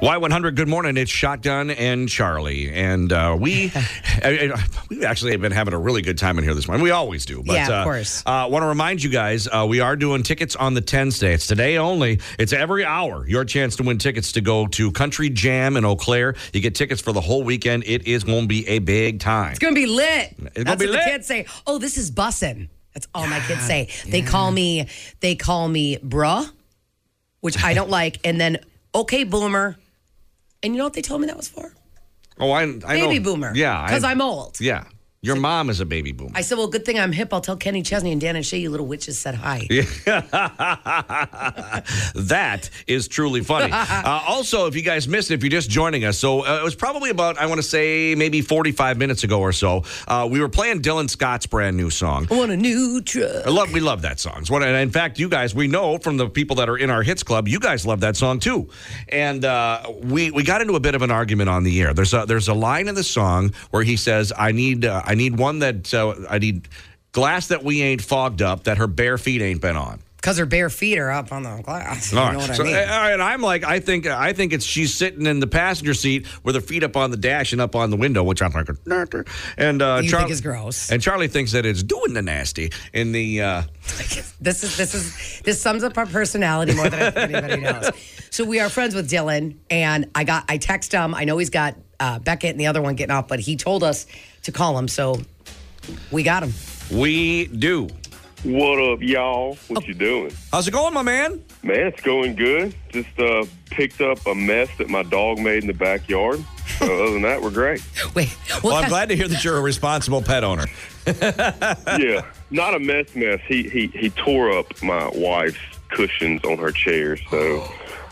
Y100, good morning. It's Shotgun and Charli. And uh, we we actually have been having a really good time in here this morning. We always do. But, Yeah, of uh, course. Uh, want to remind you guys, uh, we are doing tickets on the 10s day. It's today only. It's every hour. Your chance to win tickets to go to Country Jam in Eau Claire. You get tickets for the whole weekend. It is going to be a big time. It's gonna be lit. gonna That's be what lit. the kids say. Oh, this is bussin'. That's all my kids say. They call me. They call me bruh, which I don't like. And then okay, boomer. And you know what they told me that was for? Oh, I, I know. Baby boomer. Yeah. because I'm old. Yeah. Your mom is a baby boomer. I said, well, good thing I'm hip. I'll tell Kenny Chesney and Dan and Shay, you little witches, said hi. that is truly funny. uh, also, if you guys missed it, if you're just joining us, so uh, it was probably about, I want to say, maybe 45 minutes ago or so, uh, we were playing Dylan Scott's brand new song. I want a new truck. I love, we love that song. It's one, and in fact, you guys, we know from the people that are in our hits club, you guys love that song too. And uh, we we got into a bit of an argument on the air. There's a there's a line in the song where he says, "I need uh, I need one that uh, I need glass that we ain't fogged up that her bare feet ain't been on." Because her bare feet are up on the glass. You All know what So, I mean? uh, all right, I'm like, I think, I think it's she's sitting in the passenger seat with her feet up on the dash and up on the window, which I'm like, and uh, You Char- think is gross. And Charli thinks that it's doing the nasty in the. Uh, This is this is this sums up our personality more than I think anybody knows. So we are friends with Dylan, and I got I text him. I know he's got uh, Beckett and the other one getting off, but he told us to call him, so we got him. we do. What up, y'all? What you doing? How's it going, my man? Man, it's going good. Just uh, picked up a mess that my dog made in the backyard. So other than that, we're great. Wait, Well, what? I'm glad to hear that you're a responsible pet owner. Yeah, not a mess mess. He he he tore up my wife's cushions on her chair. So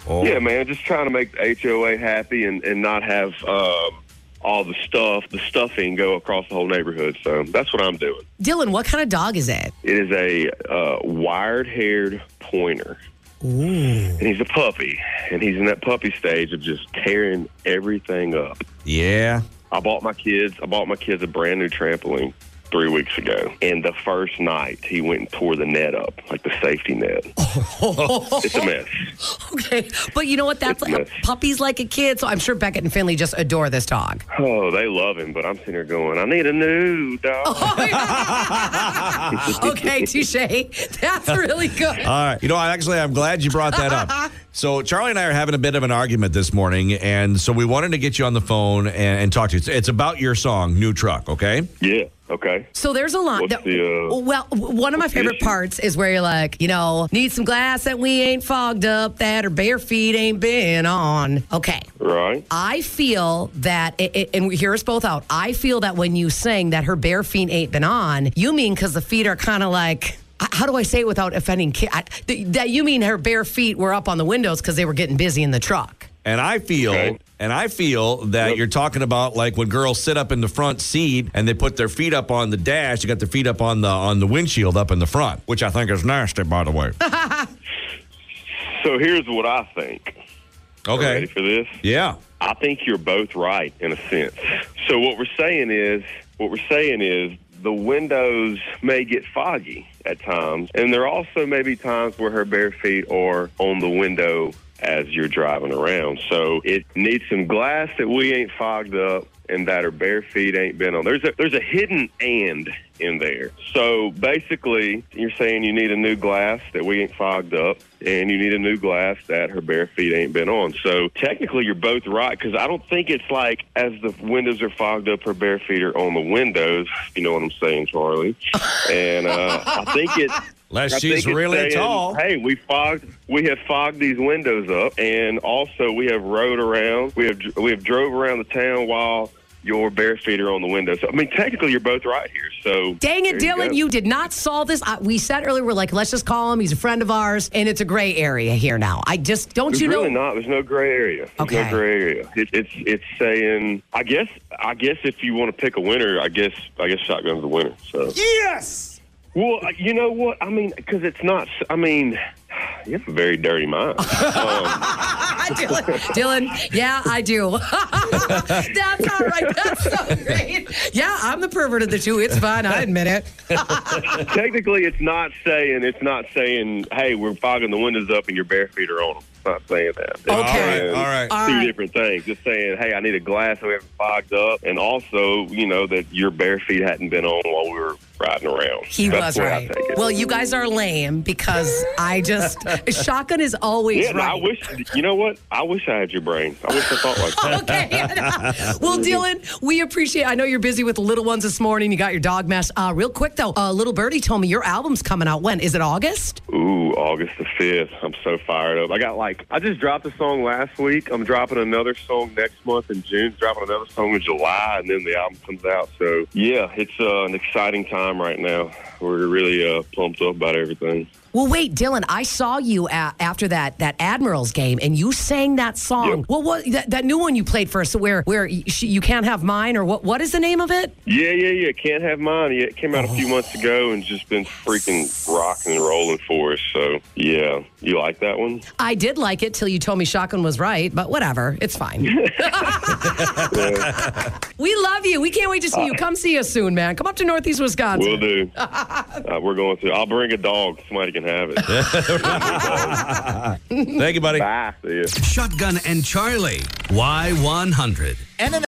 Oh. yeah, man, just trying to make the HOA happy and and not have um, all the stuff, the stuffing, go across the whole neighborhood. So that's what I'm doing. Dylan, what kind of dog is it? It is a uh, wired-haired pointer. And he's a puppy, and he's in that puppy stage of just tearing everything up. Yeah. I bought my kids. I bought my kids a brand new trampoline three weeks ago, and the first night he went and tore the net up, like the safety net. it's a mess. Okay, but you know what? That's It's like nuts. puppy's like a kid, so I'm sure Beckett and Finley just adore this dog. Oh, they love him, but I'm sitting here going, I need a new dog. Oh, okay, touche. That's really good. All right. You know, I actually, I'm glad you brought that up. So, Charli and I are having a bit of an argument this morning, and so we wanted to get you on the phone and, and talk to you. It's, it's about your song, New Truck, okay? yeah. Okay. So there's a lot. What's that- the, uh, well, one of my favorite issue? parts is where you're like, you know, need some glass that we ain't fogged up, that her bare feet ain't been on. Okay. Right. I feel that, it, it- and hear us both out. I feel that when you sing that her bare feet ain't been on, you mean because the feet are kind of like. How do I say it without offending kids? That you mean her bare feet were up on the windows because they were getting busy in the truck. And I feel, Okay. And I feel that Yep. you're talking about like when girls sit up in the front seat and they put their feet up on the dash. You got their feet up on the on the windshield up in the front, which I think is nasty, by the way. So here's what I think. Okay. Ready for this? Yeah. I think you're both right in a sense. So what we're saying is, what we're saying is, the windows may get foggy at times, and there also may be times where her bare feet are on the window as you're driving around. So it needs some glass that we ain't fogged up, and that her bare feet ain't been on. There's a there's a hidden and in there. So basically, you're saying you need a new glass that we ain't fogged up, and you need a new glass that her bare feet ain't been on. So technically, you're both right because I don't think it's like as the windows are fogged up, her bare feet are on the windows. You know what I'm saying, Charli? And uh, I think it. Unless I she's really saying, tall. Hey, we fogged. We have fogged these windows up, and also we have rode around. We have we have drove around the town while your bare feet are on the window. So I mean, technically, you're both right here. So Dang it, Dylan, go. you, did not solve this. I, we said earlier, we're like, let's just call him. He's a friend of ours, and it's a gray area here now. I just, don't There's you know? really not. There's no gray area. There's Okay. no gray area. It, it's it's saying. I guess. I guess if you want to pick a winner, I guess. I guess shotgun's the winner. So. Yes. Well, uh, you know what? I mean, because it's not. I mean, you have a very dirty mind. um, Dylan, Dylan, yeah, I do. That's all right. That's so great. Yeah, I'm the pervert of the two. It's fine. I admit it. technically, it's not saying. It's not saying. Hey, we're fogging the windows up and your bare feet are on them. It's not saying that. Okay. All right, saying all right. All Two right. different things. Just saying, hey, I need a glass so we haven't fogged up, and also, you know, that your bare feet hadn't been on while we were riding around. He That's was right. Well, you guys are lame because I just shotgun is always yeah, right. I wish. You know what? I wish I had your brain. I wish I thought like that. okay. well, Dylan, we appreciate. I know you're busy with the little ones this morning. You got your dog mess. Uh, real quick though, uh, little birdie told me your album's coming out. When is it? August? Ooh, August the fifth. I'm so fired up. I got like I just dropped a song last week. I'm dropping another song next month in June. Dropping another song in July, and then the album comes out. So yeah, it's uh, an exciting time right now. We're really uh, pumped up about everything. Well, wait, Dylan. I saw you a- after that that Admirals game, and you sang that song. Yep. Well, what that, that new one you played for us, where where you, you can't have mine, or what? What is the name of it? Yeah, yeah, yeah. Can't have mine. Yeah, it came out a few months ago and just been freaking rocking and rolling for us. So yeah, you like that one? I did like it till you told me shotgun was right, but whatever, it's fine. we love you. We can't wait to see you. Come see us soon, man. Come up to Northeast Wisconsin. We'll do. uh, we're going to. I'll bring a dog. Somebody can have it. Thank you, buddy. Bye. See ya. Shotgun and Charli. Y100.